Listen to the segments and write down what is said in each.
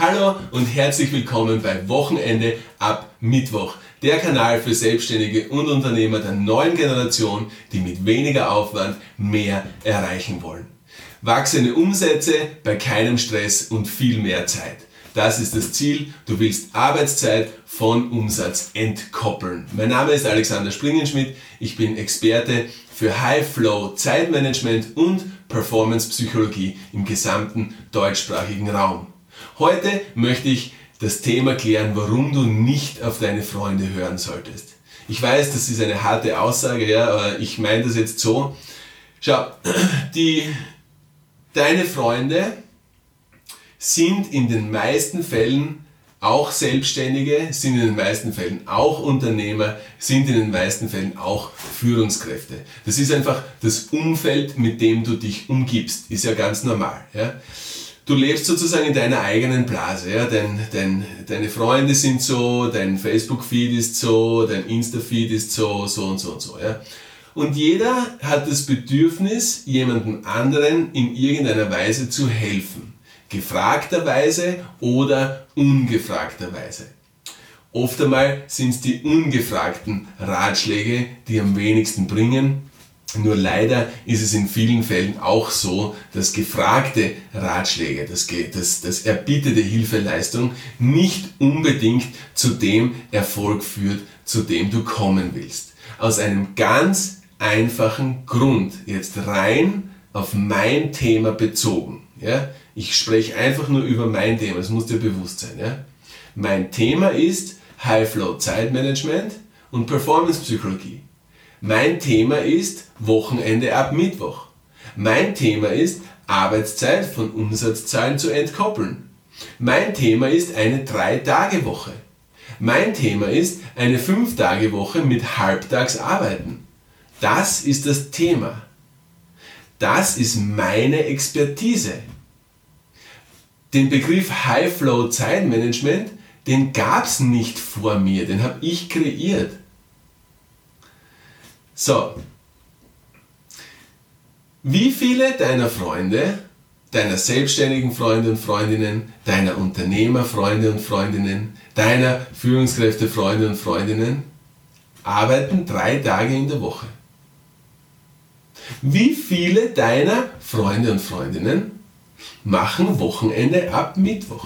Hallo und herzlich willkommen bei Wochenende ab Mittwoch, der Kanal für Selbstständige und Unternehmer der neuen Generation, die mit weniger Aufwand mehr erreichen wollen. Wachsende Umsätze bei keinem Stress und viel mehr Zeit. Das ist das Ziel. Du willst Arbeitszeit von Umsatz entkoppeln. Mein Name ist Alexander Springenschmidt. Ich bin Experte für High Flow Zeitmanagement und Performance Psychologie im gesamten deutschsprachigen Raum. Heute möchte ich das Thema klären, warum du nicht auf deine Freunde hören solltest. Ich weiß, das ist eine harte Aussage, ja, aber ich meine das jetzt so. Schau, die, deine Freunde sind in den meisten Fällen auch Selbstständige, sind in den meisten Fällen auch Unternehmer, sind in den meisten Fällen auch Führungskräfte. Das ist einfach das Umfeld, mit dem du dich umgibst. Ist ja ganz normal. Ja du lebst sozusagen in deiner eigenen Blase. Ja? Dein, dein, deine Freunde sind so, dein Facebook-Feed ist so, dein Insta-Feed ist so, so und so und so. Ja? Und jeder hat das Bedürfnis, jemandem anderen in irgendeiner Weise zu helfen. Gefragterweise oder ungefragterweise. Oft einmal sind es die ungefragten Ratschläge, die am wenigsten bringen nur leider ist es in vielen Fällen auch so, dass gefragte Ratschläge, das, das, das erbietete Hilfeleistung nicht unbedingt zu dem Erfolg führt, zu dem du kommen willst. Aus einem ganz einfachen Grund, jetzt rein auf mein Thema bezogen. Ja? Ich spreche einfach nur über mein Thema, das muss dir bewusst sein. Ja? Mein Thema ist High Flow Zeitmanagement und Performance Psychologie. Mein Thema ist Wochenende ab Mittwoch. Mein Thema ist Arbeitszeit von Umsatzzahlen zu entkoppeln. Mein Thema ist eine 3-Tage-Woche. Mein Thema ist eine 5-Tage-Woche mit halbtags arbeiten. Das ist das Thema. Das ist meine Expertise. Den Begriff High Flow Zeitmanagement, den gab es nicht vor mir, den habe ich kreiert. So. Wie viele deiner Freunde, deiner selbstständigen Freunde und Freundinnen, deiner Unternehmerfreunde und Freundinnen, deiner Führungskräfte, Freunde und Freundinnen arbeiten drei Tage in der Woche? Wie viele deiner Freunde und Freundinnen machen Wochenende ab Mittwoch?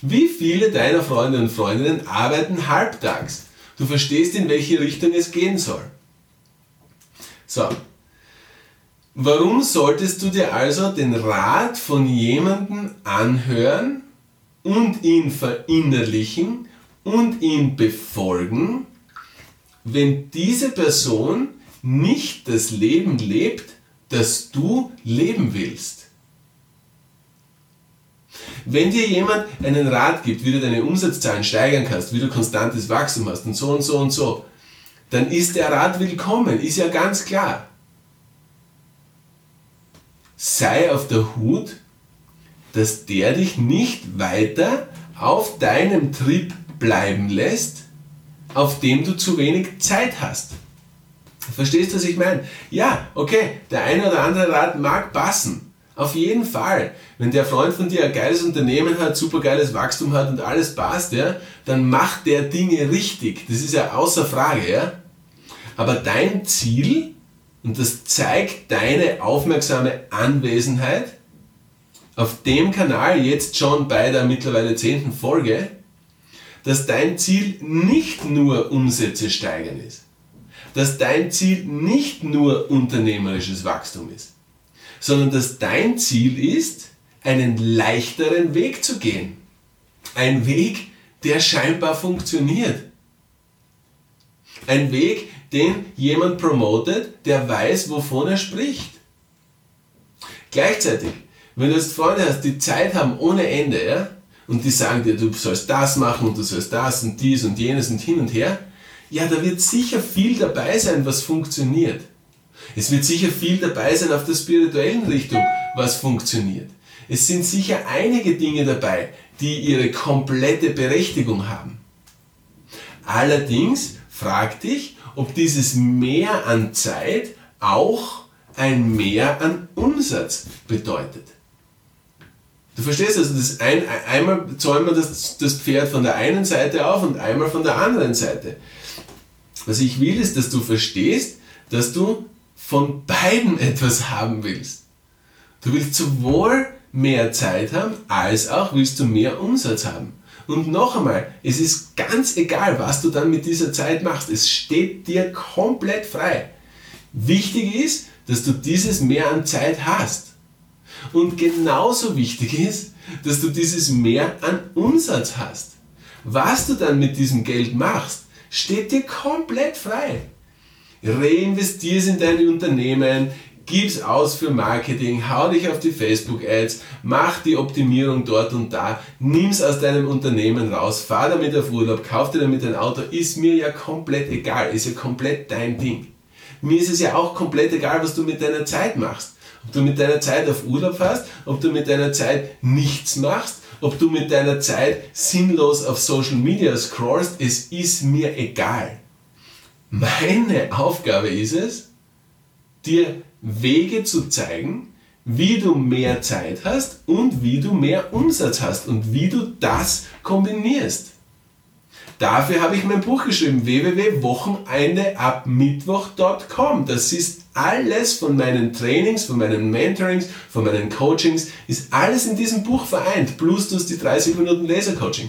Wie viele deiner Freunde und Freundinnen arbeiten halbtags? Du verstehst, in welche Richtung es gehen soll. So. Warum solltest du dir also den Rat von jemandem anhören und ihn verinnerlichen und ihn befolgen, wenn diese Person nicht das Leben lebt, das du leben willst? Wenn dir jemand einen Rat gibt, wie du deine Umsatzzahlen steigern kannst, wie du konstantes Wachstum hast und so und so und so, dann ist der Rat willkommen, ist ja ganz klar. Sei auf der Hut, dass der dich nicht weiter auf deinem Trip bleiben lässt, auf dem du zu wenig Zeit hast. Verstehst du, was ich meine? Ja, okay, der eine oder andere Rat mag passen. Auf jeden Fall. Wenn der Freund von dir ein geiles Unternehmen hat, super geiles Wachstum hat und alles passt, ja, dann macht der Dinge richtig. Das ist ja außer Frage, ja. Aber dein Ziel, und das zeigt deine aufmerksame Anwesenheit, auf dem Kanal jetzt schon bei der mittlerweile zehnten Folge, dass dein Ziel nicht nur Umsätze steigern ist. Dass dein Ziel nicht nur unternehmerisches Wachstum ist sondern dass dein Ziel ist, einen leichteren Weg zu gehen. Ein Weg, der scheinbar funktioniert. Ein Weg, den jemand promotet, der weiß, wovon er spricht. Gleichzeitig, wenn du jetzt Freunde hast, die Zeit haben ohne Ende, ja, und die sagen dir, du sollst das machen und du sollst das und dies und jenes und hin und her, ja, da wird sicher viel dabei sein, was funktioniert. Es wird sicher viel dabei sein auf der spirituellen Richtung, was funktioniert. Es sind sicher einige Dinge dabei, die ihre komplette Berechtigung haben. Allerdings frag dich, ob dieses Mehr an Zeit auch ein Mehr an Umsatz bedeutet. Du verstehst also, das ein, einmal zäumen wir das, das Pferd von der einen Seite auf und einmal von der anderen Seite. Was ich will, ist, dass du verstehst, dass du von beiden etwas haben willst. Du willst sowohl mehr Zeit haben, als auch willst du mehr Umsatz haben. Und noch einmal, es ist ganz egal, was du dann mit dieser Zeit machst. Es steht dir komplett frei. Wichtig ist, dass du dieses mehr an Zeit hast. Und genauso wichtig ist, dass du dieses mehr an Umsatz hast. Was du dann mit diesem Geld machst, steht dir komplett frei. Reinvestier es in deine Unternehmen, gib's aus für Marketing, hau dich auf die Facebook-Ads, mach die Optimierung dort und da, nimm's aus deinem Unternehmen raus, fahr damit auf Urlaub, kauf dir damit ein Auto, ist mir ja komplett egal, ist ja komplett dein Ding. Mir ist es ja auch komplett egal, was du mit deiner Zeit machst. Ob du mit deiner Zeit auf Urlaub fährst, ob du mit deiner Zeit nichts machst, ob du mit deiner Zeit sinnlos auf Social Media scrollst, es ist mir egal. Meine Aufgabe ist es, dir Wege zu zeigen, wie du mehr Zeit hast und wie du mehr Umsatz hast und wie du das kombinierst. Dafür habe ich mein Buch geschrieben, www.wochenendeabmittwoch.com. Das ist alles von meinen Trainings, von meinen Mentorings, von meinen Coachings, ist alles in diesem Buch vereint, plus du hast die 30 Minuten Laser-Coaching.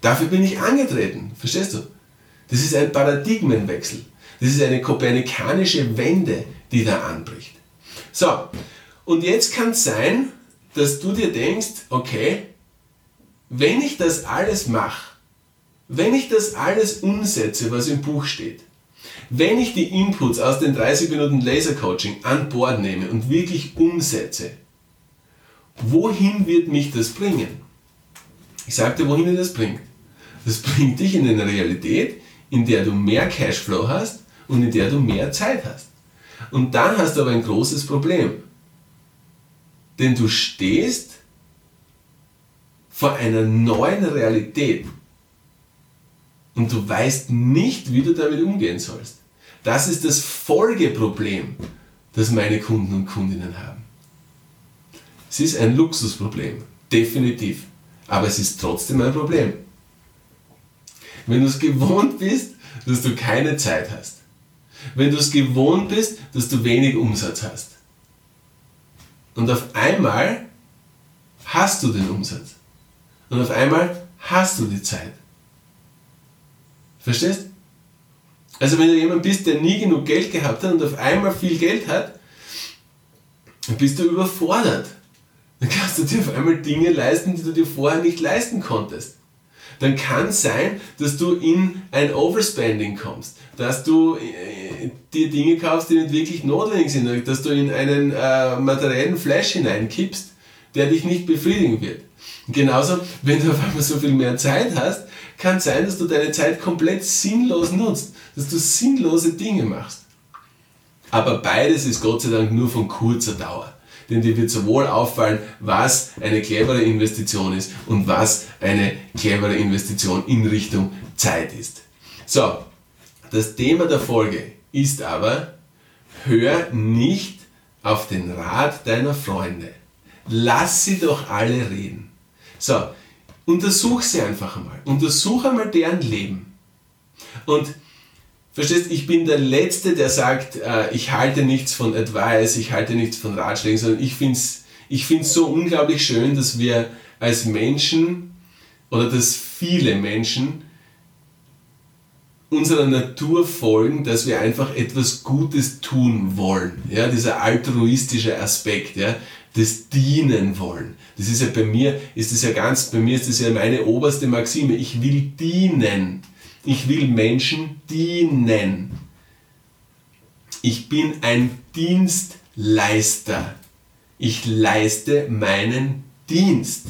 Dafür bin ich angetreten, verstehst du? Das ist ein Paradigmenwechsel. Das ist eine kopernikanische Wende, die da anbricht. So, und jetzt kann es sein, dass du dir denkst, okay, wenn ich das alles mache, wenn ich das alles umsetze, was im Buch steht, wenn ich die Inputs aus den 30 Minuten Laser Coaching an Bord nehme und wirklich umsetze, wohin wird mich das bringen? Ich sagte, wohin dir das bringt. Das bringt dich in eine Realität, in der du mehr Cashflow hast und in der du mehr Zeit hast. Und dann hast du aber ein großes Problem. Denn du stehst vor einer neuen Realität und du weißt nicht, wie du damit umgehen sollst. Das ist das Folgeproblem, das meine Kunden und Kundinnen haben. Es ist ein Luxusproblem, definitiv, aber es ist trotzdem ein Problem. Wenn du es gewohnt bist, dass du keine Zeit hast, wenn du es gewohnt bist, dass du wenig Umsatz hast, und auf einmal hast du den Umsatz, und auf einmal hast du die Zeit. Verstehst? Also wenn du jemand bist, der nie genug Geld gehabt hat und auf einmal viel Geld hat, dann bist du überfordert. Dann kannst du dir auf einmal Dinge leisten, die du dir vorher nicht leisten konntest. Dann kann sein, dass du in ein Overspending kommst, dass du äh, dir Dinge kaufst, die nicht wirklich notwendig sind, dass du in einen äh, materiellen Flash hineinkippst, der dich nicht befriedigen wird. Genauso, wenn du auf einmal so viel mehr Zeit hast, kann sein, dass du deine Zeit komplett sinnlos nutzt, dass du sinnlose Dinge machst. Aber beides ist Gott sei Dank nur von kurzer Dauer. Denn dir wird sowohl auffallen, was eine clevere Investition ist und was eine clevere Investition in Richtung Zeit ist. So, das Thema der Folge ist aber, hör nicht auf den Rat deiner Freunde. Lass sie doch alle reden. So, untersuch sie einfach einmal. Untersuch einmal deren Leben. Und verstehst, ich bin der Letzte, der sagt, äh, ich halte nichts von Advice, ich halte nichts von Ratschlägen, sondern ich finde es ich find's so unglaublich schön, dass wir als Menschen oder dass viele Menschen unserer Natur folgen, dass wir einfach etwas Gutes tun wollen. Ja, dieser altruistische Aspekt. Ja das dienen wollen. Das ist ja bei mir, ist das ja ganz, bei mir ist das ja meine oberste Maxime. Ich will dienen. Ich will Menschen dienen. Ich bin ein Dienstleister. Ich leiste meinen Dienst.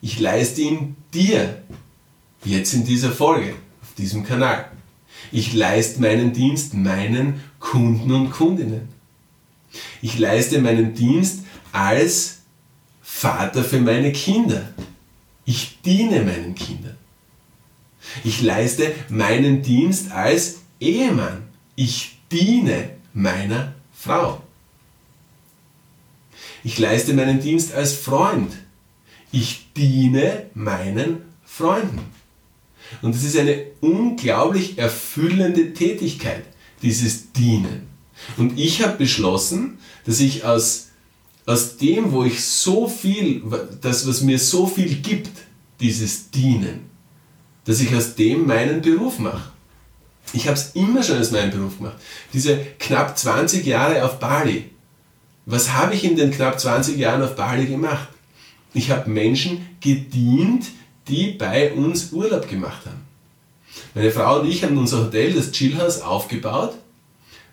Ich leiste ihn dir. Jetzt in dieser Folge, auf diesem Kanal. Ich leiste meinen Dienst meinen Kunden und Kundinnen. Ich leiste meinen Dienst als Vater für meine Kinder. Ich diene meinen Kindern. Ich leiste meinen Dienst als Ehemann. Ich diene meiner Frau. Ich leiste meinen Dienst als Freund. Ich diene meinen Freunden. Und es ist eine unglaublich erfüllende Tätigkeit, dieses Dienen. Und ich habe beschlossen, dass ich aus, aus dem, wo ich so viel, das, was mir so viel gibt, dieses Dienen, dass ich aus dem meinen Beruf mache. Ich habe es immer schon als meinen Beruf gemacht. Diese knapp 20 Jahre auf Bali. Was habe ich in den knapp 20 Jahren auf Bali gemacht? Ich habe Menschen gedient, die bei uns Urlaub gemacht haben. Meine Frau und ich haben unser Hotel, das Chillhouse, aufgebaut,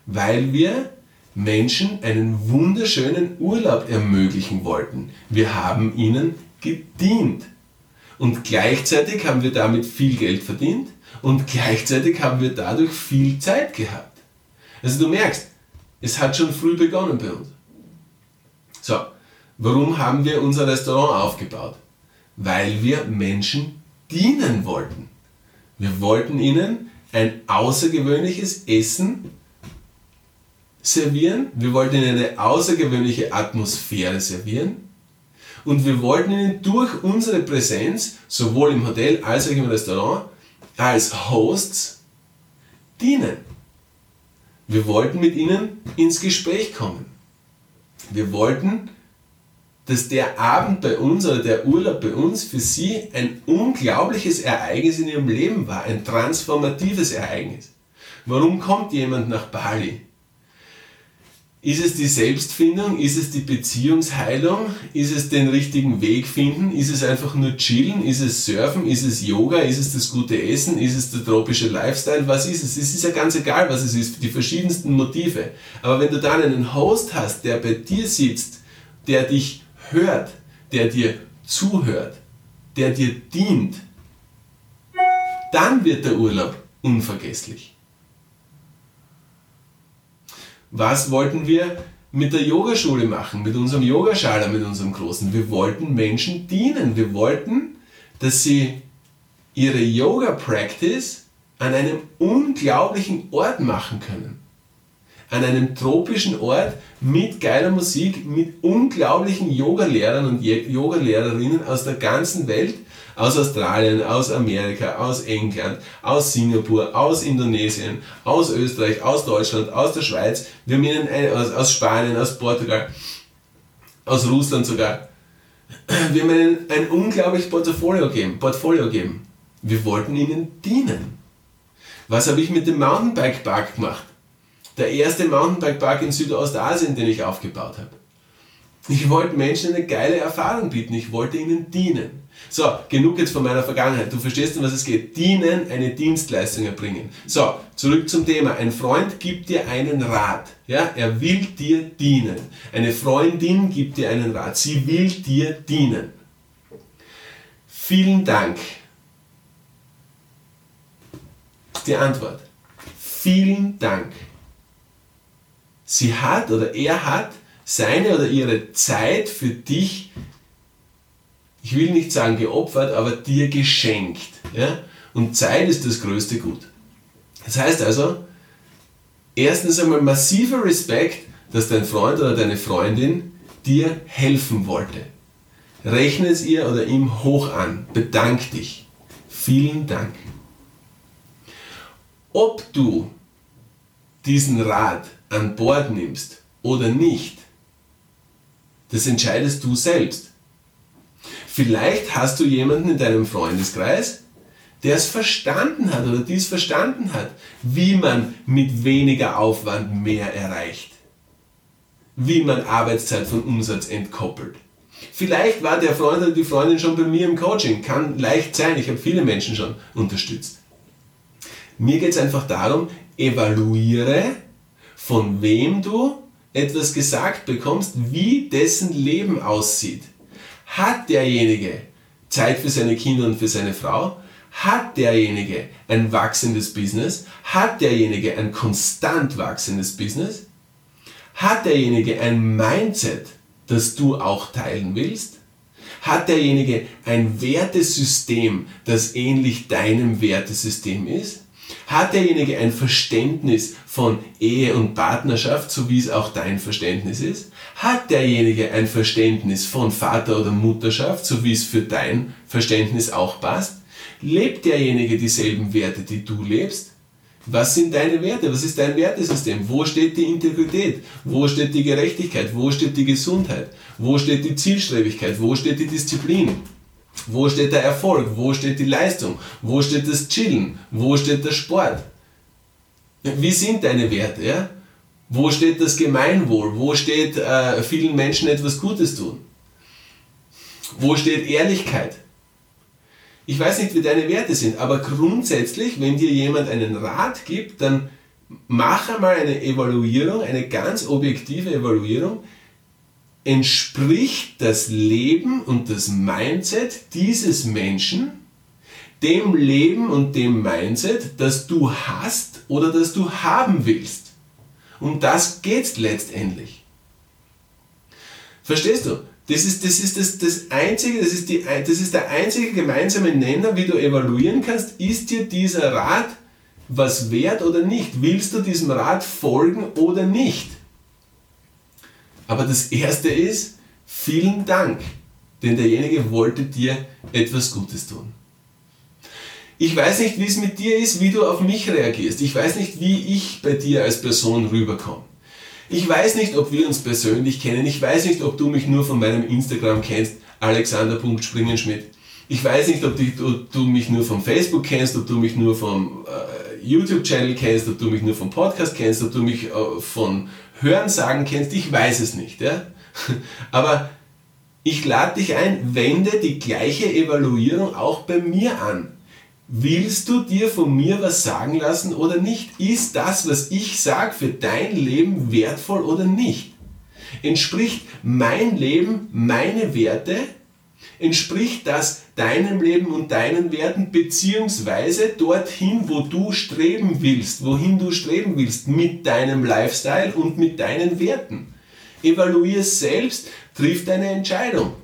weil wir Menschen einen wunderschönen Urlaub ermöglichen wollten. Wir haben ihnen gedient. Und gleichzeitig haben wir damit viel Geld verdient und gleichzeitig haben wir dadurch viel Zeit gehabt. Also du merkst, es hat schon früh begonnen bei uns. So, warum haben wir unser Restaurant aufgebaut? Weil wir Menschen dienen wollten. Wir wollten ihnen ein außergewöhnliches Essen servieren. Wir wollten ihnen eine außergewöhnliche Atmosphäre servieren. Und wir wollten ihnen durch unsere Präsenz, sowohl im Hotel als auch im Restaurant, als Hosts dienen. Wir wollten mit ihnen ins Gespräch kommen. Wir wollten, dass der Abend bei uns oder der Urlaub bei uns für sie ein unglaubliches Ereignis in ihrem Leben war, ein transformatives Ereignis. Warum kommt jemand nach Bali? Ist es die Selbstfindung? Ist es die Beziehungsheilung? Ist es den richtigen Weg finden? Ist es einfach nur chillen? Ist es surfen? Ist es Yoga? Ist es das gute Essen? Ist es der tropische Lifestyle? Was ist es? Es ist ja ganz egal, was es ist, die verschiedensten Motive. Aber wenn du dann einen Host hast, der bei dir sitzt, der dich hört, der dir zuhört, der dir dient, dann wird der Urlaub unvergesslich. Was wollten wir mit der Yogaschule machen, mit unserem Yogaschala, mit unserem Großen? Wir wollten Menschen dienen. Wir wollten, dass sie ihre Yoga-Practice an einem unglaublichen Ort machen können. An einem tropischen Ort mit geiler Musik, mit unglaublichen Yogalehrern und Yogalehrerinnen aus der ganzen Welt, aus Australien, aus Amerika, aus England, aus Singapur, aus Indonesien, aus Österreich, aus Deutschland, aus der Schweiz, wir eine, aus, aus Spanien, aus Portugal, aus Russland sogar. Wir haben ihnen ein unglaubliches Portfolio gegeben, Portfolio gegeben. Wir wollten ihnen dienen. Was habe ich mit dem Mountainbike Park gemacht? Der erste Mountainbike Park in Südostasien, den ich aufgebaut habe. Ich wollte Menschen eine geile Erfahrung bieten. Ich wollte ihnen dienen. So, genug jetzt von meiner Vergangenheit. Du verstehst, um was es geht. Dienen, eine Dienstleistung erbringen. So, zurück zum Thema. Ein Freund gibt dir einen Rat. Ja, er will dir dienen. Eine Freundin gibt dir einen Rat. Sie will dir dienen. Vielen Dank. Die Antwort. Vielen Dank. Sie hat oder er hat seine oder ihre Zeit für dich ich will nicht sagen geopfert, aber dir geschenkt. Ja? Und Zeit ist das größte Gut. Das heißt also, erstens einmal massiver Respekt, dass dein Freund oder deine Freundin dir helfen wollte. Rechne es ihr oder ihm hoch an. Bedank dich. Vielen Dank. Ob du diesen Rat an Bord nimmst oder nicht, das entscheidest du selbst. Vielleicht hast du jemanden in deinem Freundeskreis, der es verstanden hat oder dies verstanden hat, wie man mit weniger Aufwand mehr erreicht. Wie man Arbeitszeit von Umsatz entkoppelt. Vielleicht war der Freund oder die Freundin schon bei mir im Coaching. Kann leicht sein. Ich habe viele Menschen schon unterstützt. Mir geht es einfach darum, evaluiere, von wem du etwas gesagt bekommst, wie dessen Leben aussieht. Hat derjenige Zeit für seine Kinder und für seine Frau? Hat derjenige ein wachsendes Business? Hat derjenige ein konstant wachsendes Business? Hat derjenige ein Mindset, das du auch teilen willst? Hat derjenige ein Wertesystem, das ähnlich deinem Wertesystem ist? Hat derjenige ein Verständnis von Ehe und Partnerschaft, so wie es auch dein Verständnis ist? Hat derjenige ein Verständnis von Vater oder Mutterschaft, so wie es für dein Verständnis auch passt? Lebt derjenige dieselben Werte, die du lebst? Was sind deine Werte? Was ist dein Wertesystem? Wo steht die Integrität? Wo steht die Gerechtigkeit? Wo steht die Gesundheit? Wo steht die Zielstrebigkeit? Wo steht die Disziplin? Wo steht der Erfolg? Wo steht die Leistung? Wo steht das Chillen? Wo steht der Sport? Wie sind deine Werte? Ja? Wo steht das Gemeinwohl? Wo steht äh, vielen Menschen etwas Gutes tun? Wo steht Ehrlichkeit? Ich weiß nicht, wie deine Werte sind, aber grundsätzlich, wenn dir jemand einen Rat gibt, dann mach einmal eine Evaluierung, eine ganz objektive Evaluierung. Entspricht das Leben und das Mindset dieses Menschen dem Leben und dem Mindset, das du hast oder das du haben willst? Um das geht letztendlich. Verstehst du? Das ist, das, ist das, das, einzige, das, ist die, das ist der einzige gemeinsame Nenner, wie du evaluieren kannst, ist dir dieser Rat was wert oder nicht? Willst du diesem Rat folgen oder nicht? Aber das Erste ist, vielen Dank, denn derjenige wollte dir etwas Gutes tun. Ich weiß nicht, wie es mit dir ist, wie du auf mich reagierst. Ich weiß nicht, wie ich bei dir als Person rüberkomme. Ich weiß nicht, ob wir uns persönlich kennen. Ich weiß nicht, ob du mich nur von meinem Instagram kennst, alexander.springenschmidt. Ich weiß nicht, ob du, du, mich nur vom Facebook kennst, ob du mich nur vom äh, YouTube-Channel kennst, ob du mich nur vom Podcast kennst, ob du mich äh, von Hörensagen kennst. Ich weiß es nicht. Ja? Aber ich lade dich ein, wende die gleiche Evaluierung auch bei mir an. Willst du dir von mir was sagen lassen oder nicht? Ist das, was ich sage, für dein Leben wertvoll oder nicht? Entspricht mein Leben meine Werte? Entspricht das deinem Leben und deinen Werten beziehungsweise dorthin, wo du streben willst, wohin du streben willst mit deinem Lifestyle und mit deinen Werten? Evaluier selbst, triff deine Entscheidung.